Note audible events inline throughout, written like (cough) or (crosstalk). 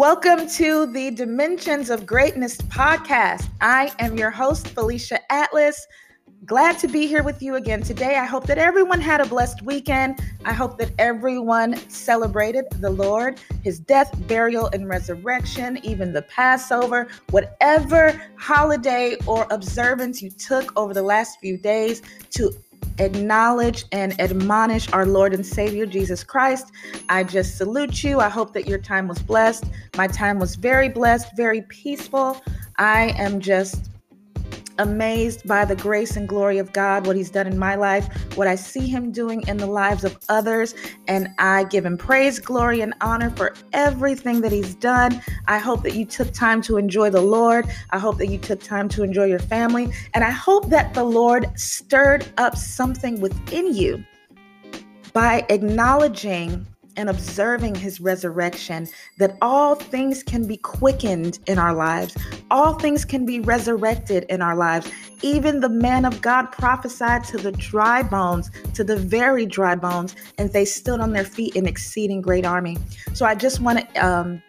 Welcome to the Dimensions of Greatness podcast. I am your host, Felicia Atlas. Glad to be here with you again today. I hope that everyone had a blessed weekend. I hope that everyone celebrated the Lord, his death, burial, and resurrection, even the Passover, whatever holiday or observance you took over the last few days to acknowledge and admonish our Lord and Savior Jesus Christ. I just salute you. I hope that your time was blessed. My time was very blessed, very peaceful. I am just amazed by the grace and glory of God, what He's done in my life, what I see Him doing in the lives of others. And I give Him praise, glory, and honor for everything that He's done. I hope that you took time to enjoy the Lord. I hope that you took time to enjoy your family. And I hope that the Lord stirred up something within you by acknowledging and observing his resurrection, that all things can be quickened in our lives, all things can be resurrected in our lives. Even the man of God prophesied to the dry bones, to the very dry bones, and they stood on their feet in exceeding great army. So I just want to um,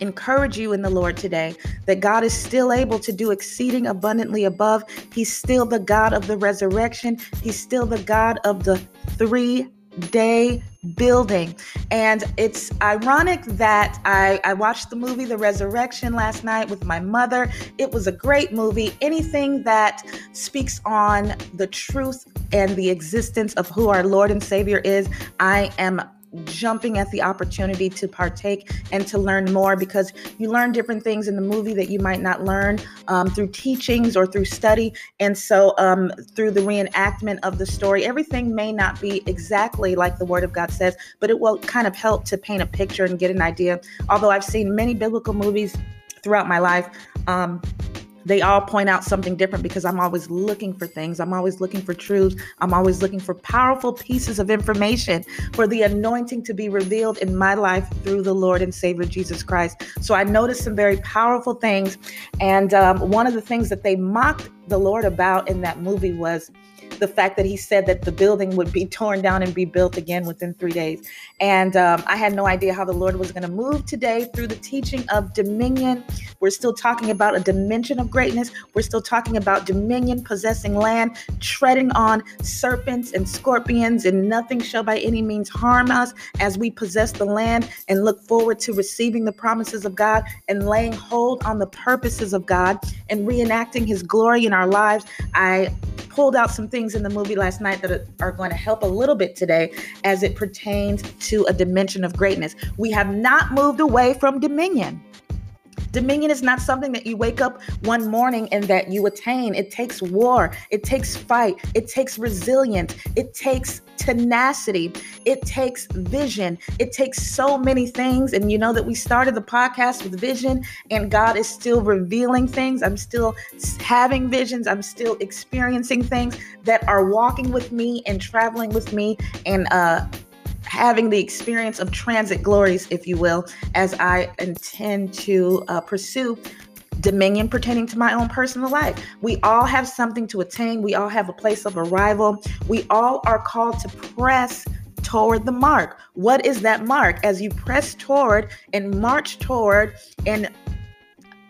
encourage you in the Lord today that God is still able to do exceeding abundantly above. He's still the God of the resurrection, He's still the God of the three day building. And it's ironic that I, I watched the movie The Resurrection last night with my mother. It was a great movie. Anything that speaks on the truth and the existence of who our Lord and Savior is, I am jumping at the opportunity to partake and to learn more because you learn different things in the movie that you might not learn um, through teachings or through study. And so, um, through the reenactment of the story, everything may not be exactly like the Word of God says, but it will kind of help to paint a picture and get an idea. Although I've seen many biblical movies throughout my life. Um, they all point out something different because I'm always looking for things. I'm always looking for truths. I'm always looking for powerful pieces of information for the anointing to be revealed in my life through the Lord and Savior Jesus Christ. So I noticed some very powerful things. And um, one of the things that they mocked the Lord about in that movie was the fact that he said that the building would be torn down and be built again within three days. And um, I had no idea how the Lord was going to move today through the teaching of dominion. We're still talking about a dimension of greatness. We're still talking about dominion, possessing land, treading on serpents and scorpions, and nothing shall by any means harm us as we possess the land and look forward to receiving the promises of God and laying hold on the purposes of God and reenacting his glory in our lives. I pulled out some things in the movie last night that are going to help a little bit today as it pertains to a dimension of greatness. We have not moved away from dominion. Dominion is not something that you wake up one morning and that you attain. It takes war, it takes fight, it takes resilience, it takes tenacity, it takes vision, it takes so many things. And you know that we started the podcast with vision, and God is still revealing things. I'm still having visions, I'm still experiencing things that are walking with me and traveling with me. And uh having the experience of transit glories, if you will, as I intend to uh, pursue dominion pertaining to my own personal life. We all have something to attain, we all have a place of arrival, we all are called to press toward the mark. What is that mark? As you press toward and march toward and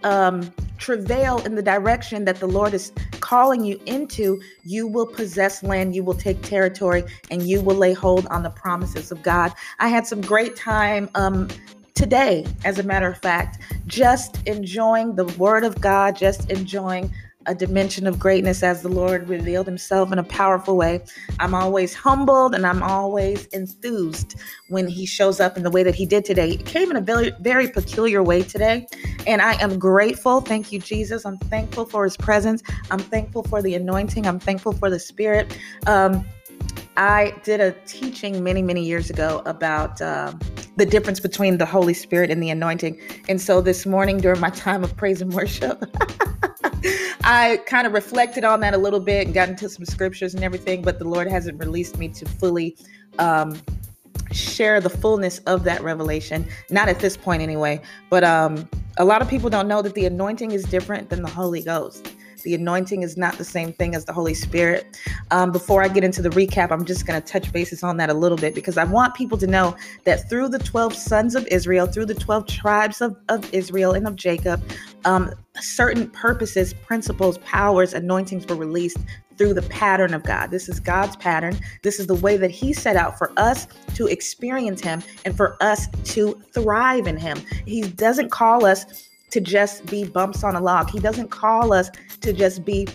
um, travail in the direction that the Lord is calling you into, you will possess land, you will take territory, and you will lay hold on the promises of God. I had some great time um, today, as a matter of fact, just enjoying the Word of God, just enjoying a dimension of greatness as the Lord revealed himself in a powerful way. I'm always humbled and I'm always enthused when he shows up in the way that he did today. It came in a very, very peculiar way today. And I am grateful. Thank you, Jesus. I'm thankful for his presence. I'm thankful for the anointing. I'm thankful for the spirit. Um, I did a teaching many, many years ago about uh, the difference between the Holy Spirit and the anointing. And so this morning, during my time of praise and worship, (laughs) I kind of reflected on that a little bit and got into some scriptures and everything, but the Lord hasn't released me to fully um, share the fullness of that revelation. Not at this point, anyway. But um, a lot of people don't know that the anointing is different than the Holy Ghost. The anointing is not the same thing as the Holy Spirit. Um, before I get into the recap, I'm just going to touch bases on that a little bit because I want people to know that through the 12 sons of Israel, through the 12 tribes of, of Israel and of Jacob, um, certain purposes, principles, powers, anointings were released through the pattern of God. This is God's pattern. This is the way that He set out for us to experience Him and for us to thrive in Him. He doesn't call us to just be bumps on a log, He doesn't call us to just be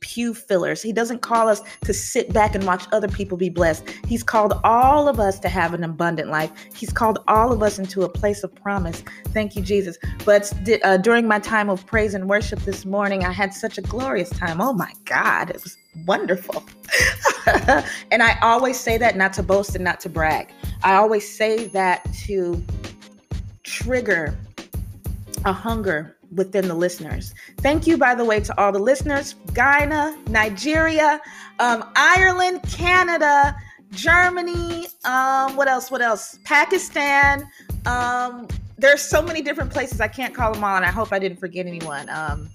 pew fillers. He doesn't call us to sit back and watch other people be blessed. He's called all of us to have an abundant life. He's called all of us into a place of promise. Thank you, Jesus. But uh, during my time of praise and worship this morning, I had such a glorious time. Oh my God, it was wonderful. (laughs) and I always say that not to boast and not to brag. I always say that to trigger a hunger within the listeners. Thank you, by the way, to all the listeners Guyana, Nigeria, um, Ireland, Canada, Germany, um, what else? What else? Pakistan. Um, there's so many different places. I can't call them all, and I hope I didn't forget anyone. Um,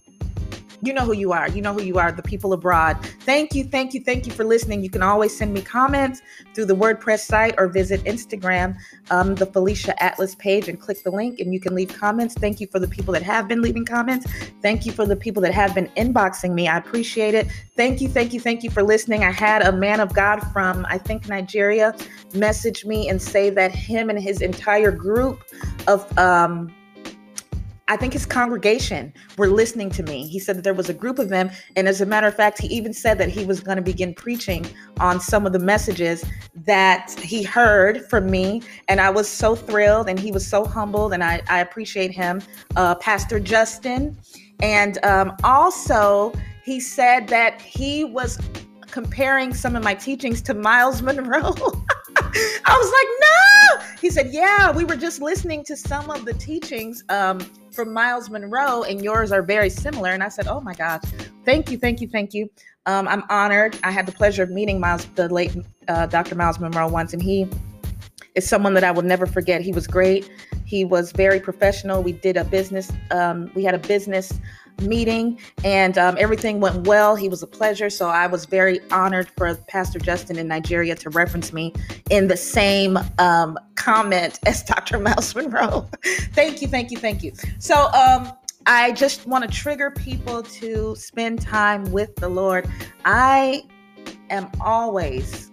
you know who you are. You know who you are, the people abroad. Thank you, thank you, thank you for listening. You can always send me comments through the WordPress site or visit Instagram, um, the Felicia Atlas page, and click the link and you can leave comments. Thank you for the people that have been leaving comments. Thank you for the people that have been inboxing me. I appreciate it. Thank you, thank you, thank you for listening. I had a man of God from, I think, Nigeria message me and say that him and his entire group of, um, I think his congregation were listening to me. He said that there was a group of them. And as a matter of fact, he even said that he was going to begin preaching on some of the messages that he heard from me. And I was so thrilled and he was so humbled. And I, I appreciate him, uh, Pastor Justin. And um, also, he said that he was comparing some of my teachings to Myles Munroe. (laughs) I was like, no. He said, yeah, we were just listening to some of the teachings um, from Myles Munroe, and yours are very similar. And I said, oh my gosh, thank you, thank you, thank you. Um, I'm honored. I had the pleasure of meeting Myles, the late uh, Dr. Myles Munroe once, and he is someone that I will never forget. He was great. He was very professional. We did a business. Um, we had a business meeting and um, everything went well. He was a pleasure. So I was very honored for Pastor Justin in Nigeria to reference me in the same um, comment (laughs) as Dr. Myles Munroe. (laughs) thank you, thank you, thank you. So, um, I just want to trigger people to spend time with the Lord. I am always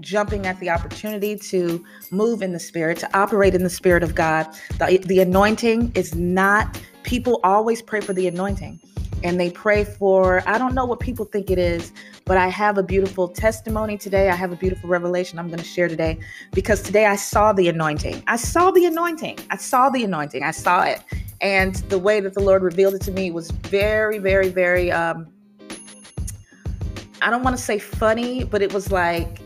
jumping at the opportunity to move in the spirit, to operate in the spirit of God. The, the anointing is not people always pray for the anointing and they pray for i don't know what people think it is but i have a beautiful testimony today. I have a beautiful revelation i'm going to share today because today i saw the anointing. I saw the anointing. I saw the anointing. I saw it. And the way that the lord revealed it to me was very very very um i don't want to say funny but it was like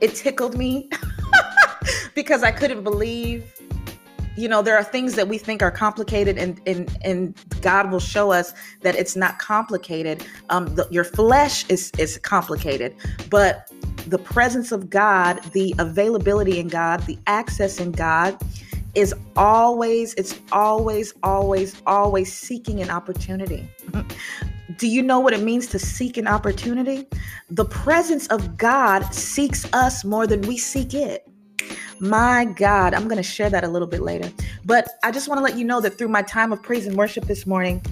it tickled me (laughs) because i couldn't believe you know there are things that we think are complicated and and and god will show us that it's not complicated. Um the, your flesh is is complicated but the presence of god the availability in god the access in god is always it's always always always seeking an opportunity. (laughs) Do you know what it means to seek an opportunity? The presence of god seeks us more than we seek it my God, I'm going to share that a little bit later. But I just want to let you know that through my time of praise and worship this morning,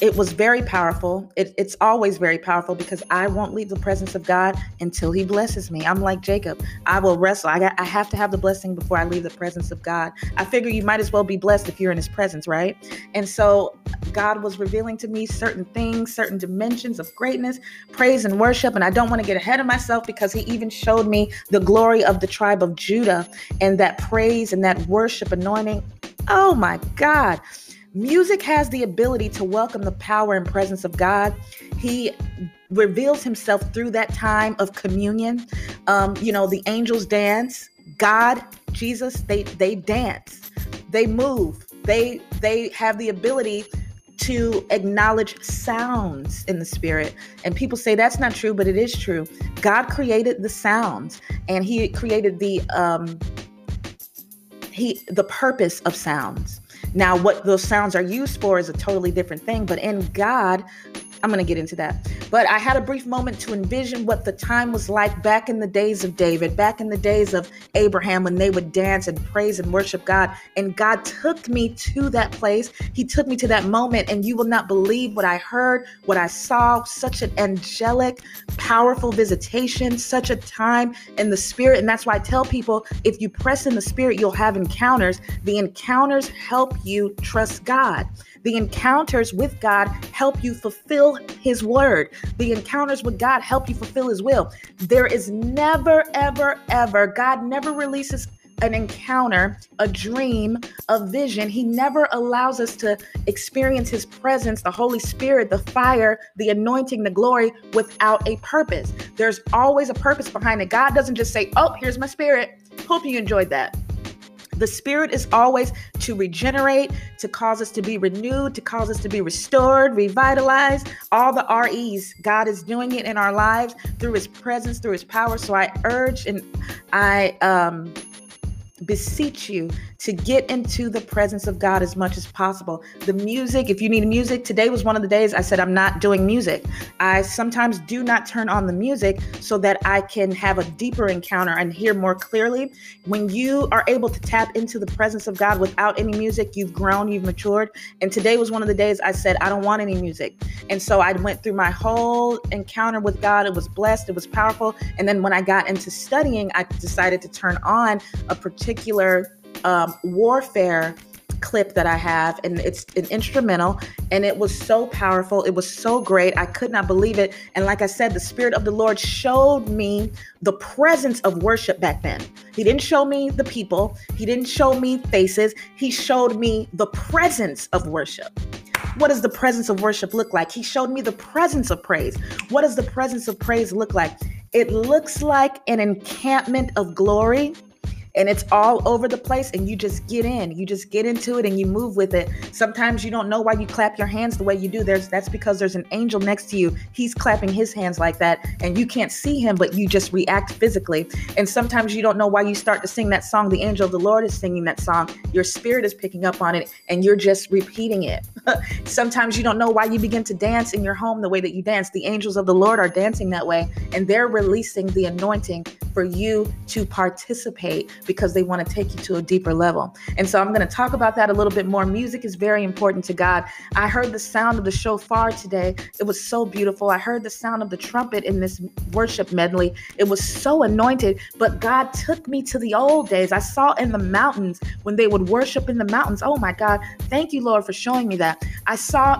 it was very powerful. It, it's always very powerful because I won't leave the presence of God until He blesses me. I'm like Jacob. I will wrestle. I, got, I have to have the blessing before I leave the presence of God. I figure you might as well be blessed if you're in His presence, right? And so God was revealing to me certain things, certain dimensions of greatness, praise, and worship. And I don't want to get ahead of myself because He even showed me the glory of the tribe of Judah and that praise and that worship anointing. Oh my God. Music has the ability to welcome the power and presence of God. He reveals himself through that time of communion. Um, you know, the angels dance. God, Jesus, they they dance. They move. They they have the ability to acknowledge sounds in the spirit. And people say that's not true, but it is true. God created the sounds and he created the um he the purpose of sounds. Now, what those sounds are used for is a totally different thing, but in God, I'm going to get into that. But I had a brief moment to envision what the time was like back in the days of David, back in the days of Abraham when they would dance and praise and worship God. And God took me to that place. He took me to that moment, and you will not believe what I heard, what I saw. Such an angelic, powerful visitation, such a time in the spirit. And that's why I tell people if you press in the spirit, you'll have encounters. The encounters help you trust God. The encounters with God help you fulfill His word. The encounters with God help you fulfill His will. There is never, ever, ever, God never releases an encounter, a dream, a vision. He never allows us to experience His presence, the Holy Spirit, the fire, the anointing, the glory without a purpose. There's always a purpose behind it. God doesn't just say, Oh, here's my spirit. Hope you enjoyed that. The Spirit is always to regenerate, to cause us to be renewed, to cause us to be restored, revitalized. All the REs, God is doing it in our lives through His presence, through His power. So I urge and I um, beseech you to get into the presence of God as much as possible. The music, if you need music, today was one of the days I said I'm not doing music. I sometimes do not turn on the music so that I can have a deeper encounter and hear more clearly. When you are able to tap into the presence of God without any music, you've grown, you've matured. And today was one of the days I said I don't want any music. And so I went through my whole encounter with God. It was blessed, it was powerful. And then when I got into studying, I decided to turn on a particular um, warfare clip that I have, and it's an instrumental, and it was so powerful. It was so great. I could not believe it. And like I said, the Spirit of the Lord showed me the presence of worship back then. He didn't show me the people, He didn't show me faces, He showed me the presence of worship. What does the presence of worship look like? He showed me the presence of praise. What does the presence of praise look like? It looks like an encampment of glory and it's all over the place and you just get in. You just get into it and you move with it. Sometimes you don't know why you clap your hands the way you do. There's that's because there's an angel next to you. He's clapping his hands like that and you can't see him but you just react physically. And sometimes you don't know why you start to sing that song. The angel of the lord is singing that song. Your spirit is picking up on it and you're just repeating it. (laughs) Sometimes you don't know why you begin to dance in your home the way that you dance. The angels of the lord are dancing that way and they're releasing the anointing for you to participate because they want to take you to a deeper level. And so I'm going to talk about that a little bit more. Music is very important to God. I heard the sound of the shofar today. It was so beautiful. I heard the sound of the trumpet in this worship medley. It was so anointed, but God took me to the old days. I saw in the mountains when they would worship in the mountains. Oh my God. Thank you, Lord, for showing me that. I saw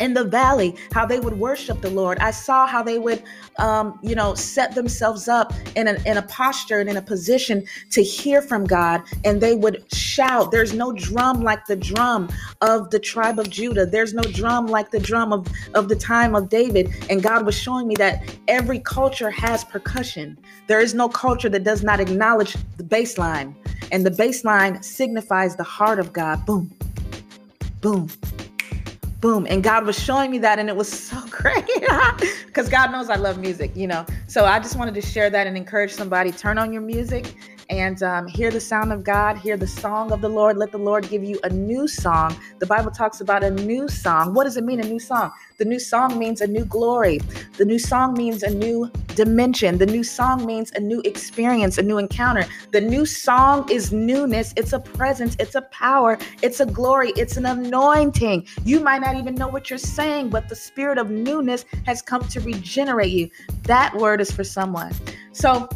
in the valley how they would worship the lord. I saw how they would um, you know set themselves up in a, in a posture and in a position to hear from god and they would shout. There's no drum like the drum of the tribe of judah. There's no drum like the drum of, of the time of david. And god was showing me that every culture has percussion. There is no culture that does not acknowledge the bass line and the bass line signifies the heart of god. Boom. Boom boom. And god was showing me that and it was so (laughs) great. Because god knows i love music you know? So i just wanted to share that and encourage somebody. Turn on your music and um, hear the sound of God, hear the song of the Lord. Let the Lord give you a new song. The Bible talks about a new song. What does it mean, a new song? The new song means a new glory. The new song means a new dimension. The new song means a new experience, a new encounter. The new song is newness. It's a presence, it's a power, it's a glory, it's an anointing. You might not even know what you're saying, but the spirit of newness has come to regenerate you. That word is for someone. So,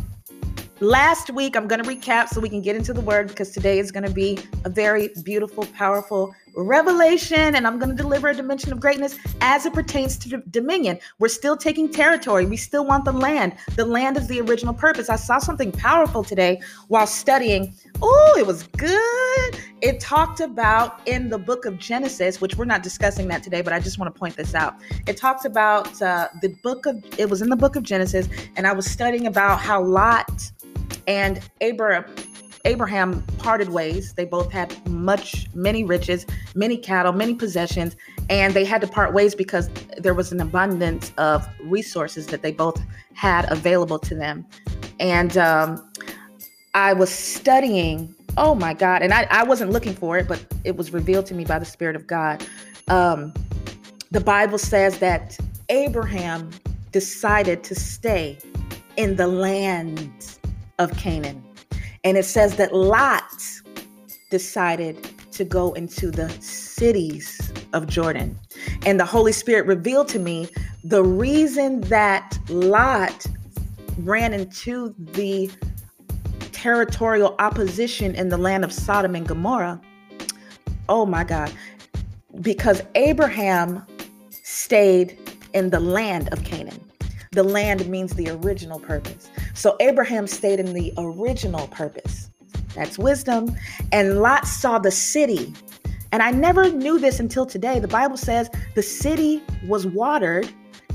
Last week, I'm going to recap so we can get into the word because today is going to be a very beautiful, powerful revelation. And I'm going to deliver a dimension of greatness as it pertains to dominion. We're still taking territory. We still want the land. The land is the original purpose. I saw something powerful today while studying. Oh, it was good. It talked about in the book of Genesis, which we're not discussing that today, but I just want to point this out. It talks about uh, the book of, it was in the book of Genesis, and I was studying about how Lot and Abraham Abraham parted ways. They both had much, many riches, many cattle, many possessions, and they had to part ways because there was an abundance of resources that they both had available to them. And um, I was studying oh my God. And I, I wasn't looking for it, but it was revealed to me by the Spirit of God. Um, the Bible says that Abraham decided to stay in the land of Canaan. And it says that Lot decided to go into the cities of Jordan. And the Holy Spirit revealed to me the reason that Lot ran into the territorial opposition in the land of Sodom and Gomorrah. Oh my God. Because Abraham stayed in the land of Canaan. The land means the original purpose. So Abraham stayed in the original purpose. That's wisdom. And Lot saw the city. And I never knew this until today. The Bible says the city was watered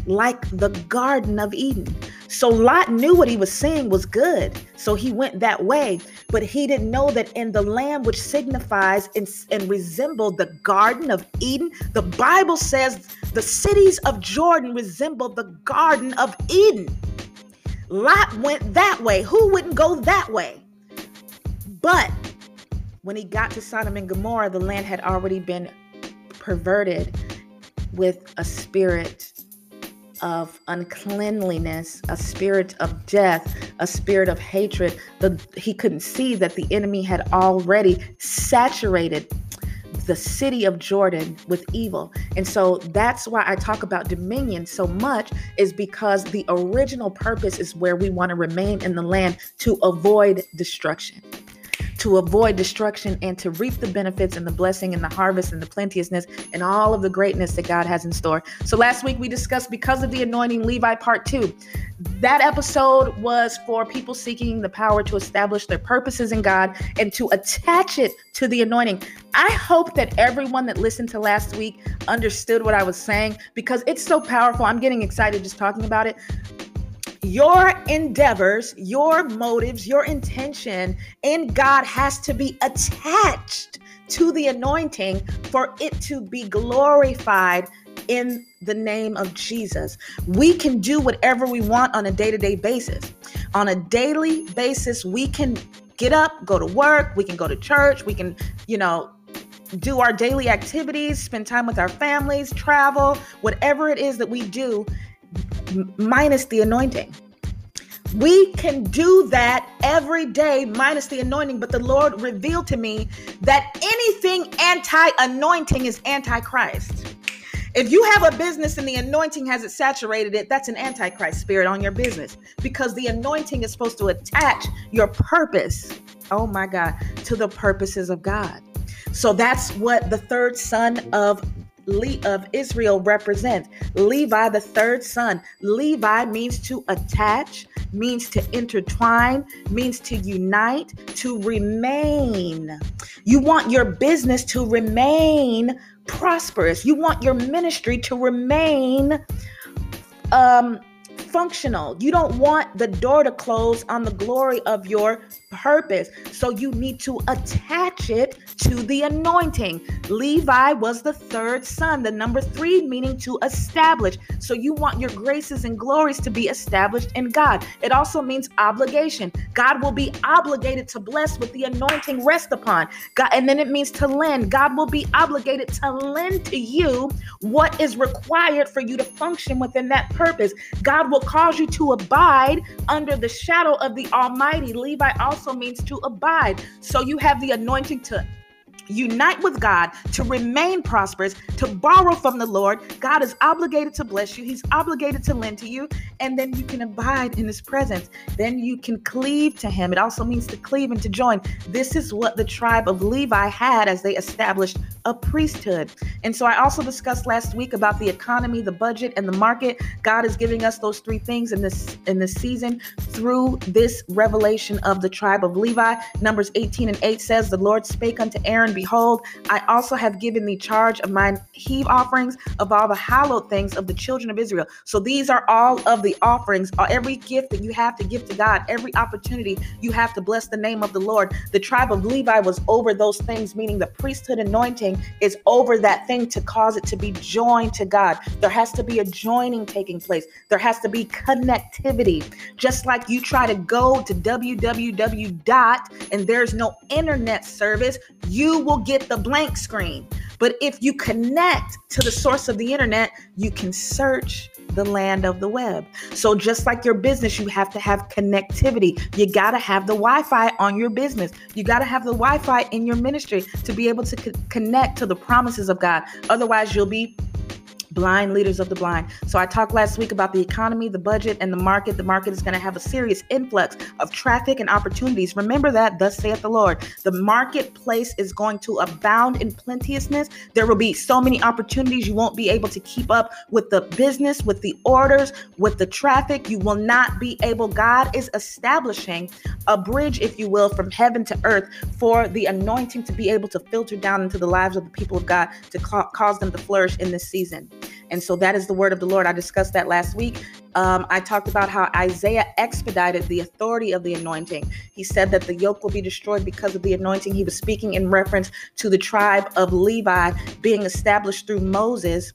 like the Garden of Eden. So Lot knew what he was seeing was good. So he went that way. But he didn't know that in the land which signifies and, and resembled the Garden of Eden, the Bible says the cities of Jordan resemble the Garden of Eden. Lot went that way. Who wouldn't go that way? But when he got to Sodom and Gomorrah, the land had already been perverted with a spirit of uncleanliness, a spirit of death, a spirit of hatred. The, he couldn't see that the enemy had already saturated the city of Jordan with evil. And so that's why I talk about dominion so much, is because the original purpose is where we want to remain in the land to avoid destruction to avoid destruction and to reap the benefits and the blessing and the harvest and the plenteousness and all of the greatness that God has in store. So last week we discussed because of the anointing Levi part 2. That episode was for people seeking the power to establish their purposes in God and to attach it to the anointing. I hope that everyone that listened to last week understood what I was saying because it's so powerful. I'm getting excited just talking about it your endeavors, your motives, your intention in God has to be attached to the anointing for it to be glorified in the name of Jesus. We can do whatever we want on a day to day basis. On a daily basis, we can get up, go to work, we can go to church, we can, you know, do our daily activities, spend time with our families, travel, whatever it is that we do minus the anointing. We can do that every day minus the anointing, but the Lord revealed to me that anything anti anointing is antichrist. If you have a business and the anointing hasn't saturated it, that's an antichrist spirit on your business because the anointing is supposed to attach your purpose, oh my God, to the purposes of God. So that's what the third son of of Israel represents. Levi, the third son. Levi means to attach, means to intertwine, means to unite, to remain. You want your business to remain prosperous. You want your ministry to remain um functional. You don't want the door to close on the glory of your purpose. So you need to attach it to the anointing. Levi was the third son, the number three meaning to establish. So you want your graces and glories to be established in God. It also means obligation. God will be obligated to bless with the anointing rest upon. God, and then it means to lend. God will be obligated to lend to you what is required for you to function within that purpose. God will cause you to abide under the shadow of the Almighty. Levi also means to abide. So you have the anointing to unite with God, to remain prosperous, to borrow from the Lord. God is obligated to bless you, He's obligated to lend to you, and then you can abide in His presence. Then you can cleave to Him. It also means to cleave and to join. This is what the tribe of Levi had as they established a priesthood. And so I also discussed last week about the economy, the budget, and the market. God is giving us those three things in this in this season through this revelation of the tribe of Levi. Numbers 18 and 8 says, The Lord spake unto Aaron Behold, I also have given thee charge of mine heave offerings of all the hallowed things of the children of Israel. So these are all of the offerings, uh, every gift that you have to give to God, every opportunity you have to bless the name of the Lord. The tribe of Levi was over those things, meaning the priesthood anointing is over that thing to cause it to be joined to God. There has to be a joining taking place, there has to be connectivity. Just like you try to go to www dot and there's no internet service, you will get the blank screen. But if you connect to the source of the internet, you can search the land of the web. So just like your business, you have to have connectivity. You got to have the Wi-Fi on your business. You got to have the Wi-Fi in your ministry to be able to co- connect to the promises of God. Otherwise, you'll be blind leaders of the blind. So I talked last week about the economy, the budget, and the market. The market is going to have a serious influx of traffic and opportunities. Remember that, thus saith the Lord. The marketplace is going to abound in plenteousness. There will be so many opportunities you won't be able to keep up with the business, with the orders, with the traffic. You will not be able. God is establishing a bridge, if you will, from heaven to earth for the anointing to be able to filter down into the lives of the people of God to ca- cause them to flourish in this season. And so that is the word of the Lord. I discussed that last week. Um, I talked about how Isaiah expedited the authority of the anointing. He said that the yoke will be destroyed because of the anointing. He was speaking in reference to the tribe of Levi being established through Moses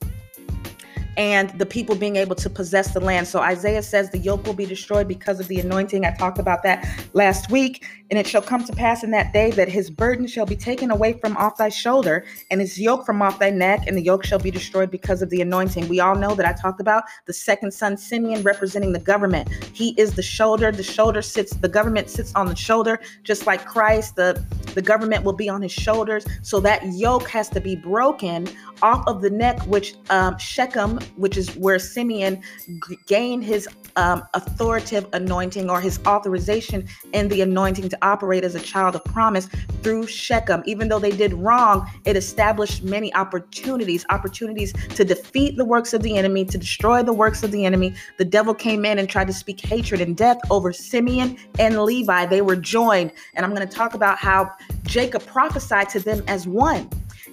and the people being able to possess the land. So Isaiah says the yoke will be destroyed because of the anointing. I talked about that last week. And it shall come to pass in that day that his burden shall be taken away from off thy shoulder, and his yoke from off thy neck, and the yoke shall be destroyed because of the anointing. We all know that I talked about the second son, Simeon, representing the government. He is the shoulder. The shoulder sits, the government sits on the shoulder, just like Christ. The, the government will be on his shoulders. So that yoke has to be broken off of the neck, which um, Shechem, which is where Simeon g- gained his um, authoritative anointing or his authorization in the anointing to operate as a child of promise through Shechem. Even though they did wrong, it established many opportunities, opportunities to defeat the works of the enemy, to destroy the works of the enemy. The devil came in and tried to speak hatred and death over Simeon and Levi. They were joined. And I'm going to talk about how Jacob prophesied to them as one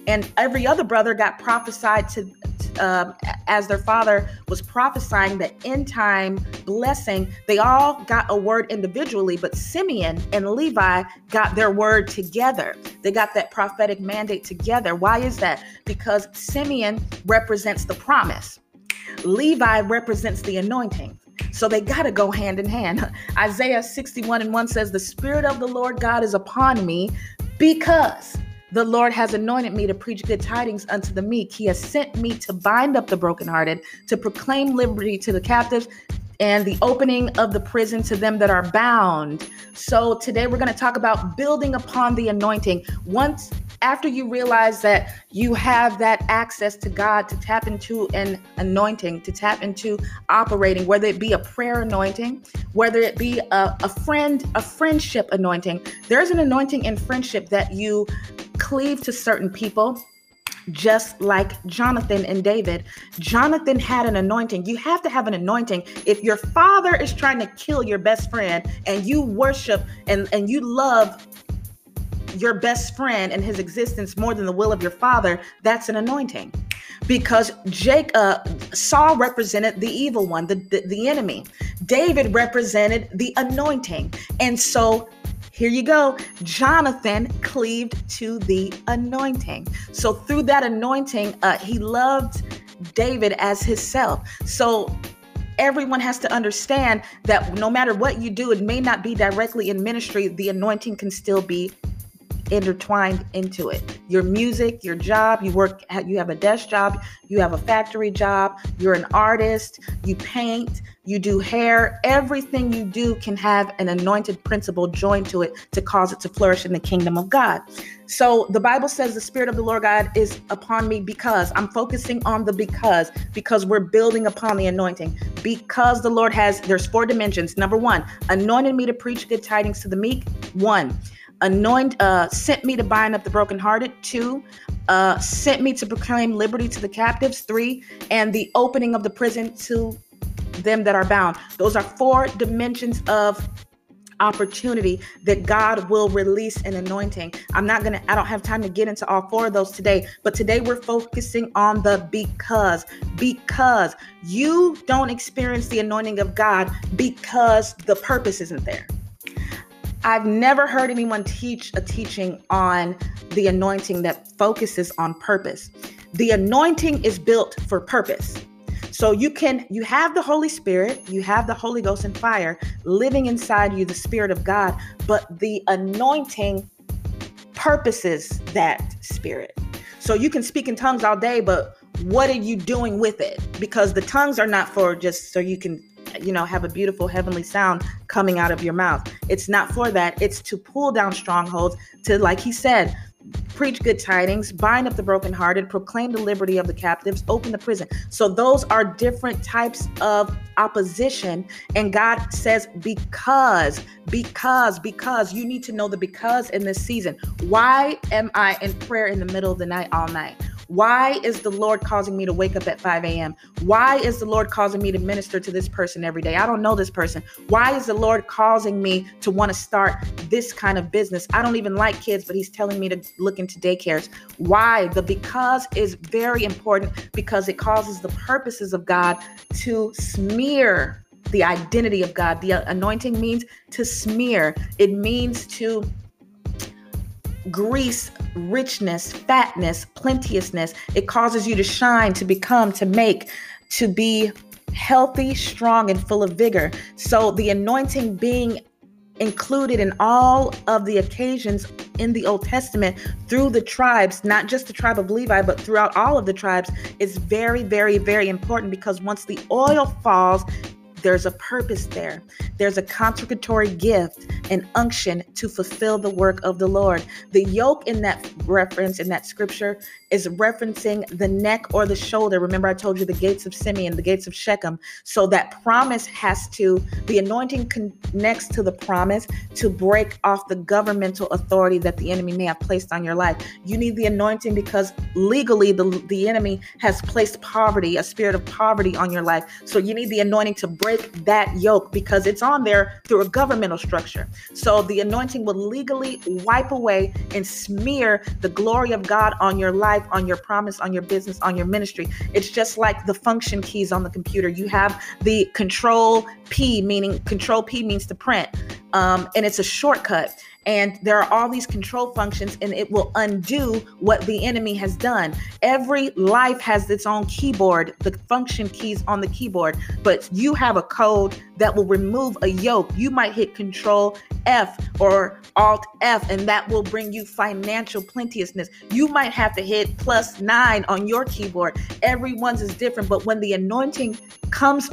and every other brother got prophesied to um, as their father was prophesying the end time blessing they all got a word individually but simeon and levi got their word together. They got that prophetic mandate together. Why is that? Because simeon represents the promise. Levi represents the anointing. So they got to go hand in hand. (laughs) Isaiah 61 and 1 says, The Spirit of the Lord God is upon me because the Lord has anointed me to preach good tidings unto the meek. He has sent me to bind up the brokenhearted, to proclaim liberty to the captives, and the opening of the prison to them that are bound. So today we're going to talk about building upon the anointing. Once after you realize that you have that access to God to tap into an anointing, to tap into operating, whether it be a prayer anointing, whether it be a, a friend, a friendship anointing. There's an anointing in friendship that you cleave to certain people just like Jonathan and David. Jonathan had an anointing. You have to have an anointing. If your father is trying to kill your best friend and you worship and, and you love your best friend and his existence more than the will of your father, that's an anointing. Because Jake, uh, Saul represented the evil one, the, the, the enemy. David represented the anointing. And so here you go. Jonathan cleaved to the anointing. So through that anointing, uh, he loved David as himself. So everyone has to understand that no matter what you do, it may not be directly in ministry, the anointing can still be intertwined into it. Your music, your job, you work, you have a desk job, you have a factory job, you're an artist, you paint, you do hair, everything you do can have an anointed principle joined to it to cause it to flourish in the kingdom of God. So the Bible says the Spirit of the Lord God is upon me because I'm focusing on the because, because we're building upon the anointing. Because the Lord has, there's four dimensions. Number one, anointed me to preach good tidings to the meek. One, anoint uh, sent me to bind up the brokenhearted two uh, sent me to proclaim liberty to the captives three and the opening of the prison to them that are bound those are four dimensions of opportunity that God will release an anointing. I'm not going to, I don't have time to get into all four of those today, but today we're focusing on the because. Because you don't experience the anointing of God because the purpose isn't there. I've never heard anyone teach a teaching on the anointing that focuses on purpose. The anointing is built for purpose. So you can you have the Holy Spirit, you have the Holy Ghost and fire living inside you, the Spirit of God, but the anointing purposes that spirit. So you can speak in tongues all day, but what are you doing with it? Because the tongues are not for just so you can you know have a beautiful heavenly sound coming out of your mouth. It's not for that. It's to pull down strongholds to like he said, preach good tidings, bind up the brokenhearted, proclaim the liberty of the captives, open the prison. So those are different types of opposition. And God says, because, because, because you need to know the because in this season. Why am I in prayer in the middle of the night all night? Why is the Lord causing me to wake up at 5 a.m.? Why is the Lord causing me to minister to this person every day? I don't know this person. Why is the Lord causing me to want to start this kind of business? I don't even like kids, but He's telling me to look into daycares. Why? The because is very important because it causes the purposes of God to smear the identity of God. The anointing means to smear, it means to grease, richness, fatness, plenteousness. It causes you to shine, to become, to make, to be healthy, strong, and full of vigor. So the anointing being included in all of the occasions in the Old Testament through the tribes, not just the tribe of Levi, but throughout all of the tribes, is very, very, very important because once the oil falls, there's a purpose there. There's a consecratory gift and unction to fulfill the work of the Lord. The yoke in that reference, in that scripture, is referencing the neck or the shoulder. Remember, I told you the gates of Simeon, the gates of Shechem. So that promise has to, the anointing connects to the promise to break off the governmental authority that the enemy may have placed on your life. You need the anointing because legally the, the enemy has placed poverty, a spirit of poverty on your life. So you need the anointing to break that yoke because it's on there through a governmental structure. So the anointing will legally wipe away and smear the glory of God on your life, on your promise, on your business, on your ministry. It's just like the function keys on the computer. You have the control P, meaning control P means to print, um, and it's a shortcut and there are all these control functions and it will undo what the enemy has done. Every life has its own keyboard the function keys on the keyboard but you have a code that will remove a yoke. You might hit control f or alt f and that will bring you financial plenteousness. You might have to hit plus 9 on your keyboard. Everyone's is different but when the anointing comes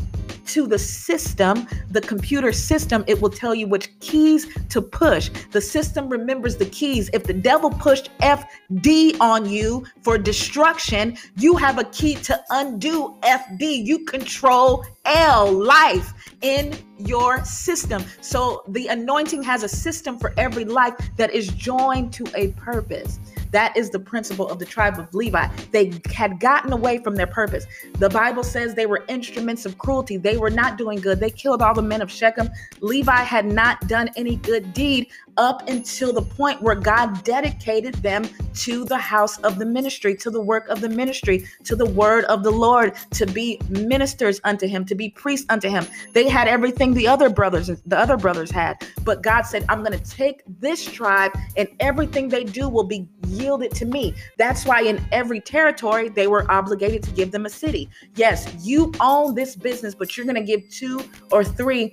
to the system, the computer system, it will tell you which keys to push. The system remembers the keys. If the devil pushed FD on you for destruction, you have a key to undo FD. You control L, life, in your system. So the anointing has a system for every life that is joined to a purpose. That is the principle of the tribe of Levi. They had gotten away from their purpose. The Bible says they were instruments of cruelty. They were not doing good. They killed all the men of Shechem. Levi had not done any good deed up until the point where God dedicated them to the house of the ministry, to the work of the ministry, to the word of the Lord, to be ministers unto him, to be priests unto him. They had everything the other brothers, the other brothers had. But God said, I'm going to take this tribe and everything they do will be yielded to me. That's why in every territory, they were obligated to give them a city. Yes, you own this business, but you're going to give two or three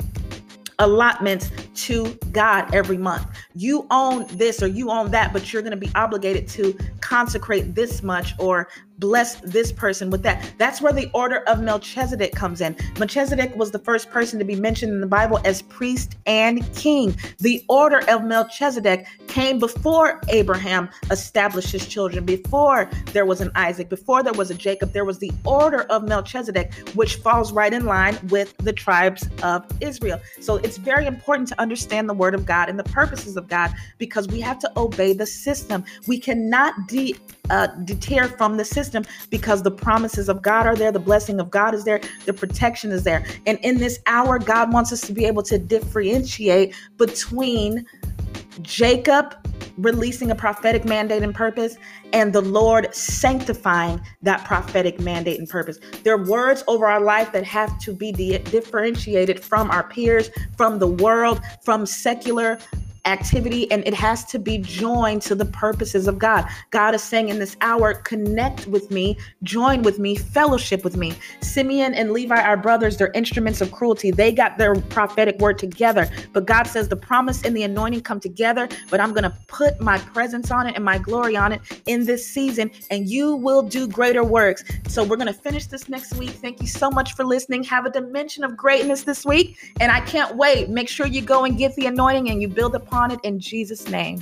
allotments to God every month. You own this or you own that, but you're going to be obligated to consecrate this much or bless this person with that. That's where the order of Melchizedek comes in. Melchizedek was the first person to be mentioned in the Bible as priest and king. The order of Melchizedek came before Abraham established his children, before there was an Isaac, before there was a Jacob. There was the order of Melchizedek, which falls right in line with the tribes of Israel. So it's very important to understand the word of God and the purposes of God because we have to obey the system. We cannot de- uh, deter from the system because the promises of God are there, the blessing of God is there, the protection is there. And in this hour, God wants us to be able to differentiate between Jacob releasing a prophetic mandate and purpose and the Lord sanctifying that prophetic mandate and purpose. There are words over our life that have to be di- differentiated from our peers, from the world, from secular activity and it has to be joined to the purposes of God. God is saying in this hour, connect with me, join with me, fellowship with me. Simeon and Levi are brothers, they're instruments of cruelty. They got their prophetic word together. But God says the promise and the anointing come together, but I'm going to put my presence on it and my glory on it in this season, and you will do greater works. So we're going to finish this next week. Thank you so much for listening. Have a dimension of greatness this week, and I can't wait. Make sure you go and get the anointing and you build upon it in Jesus' name.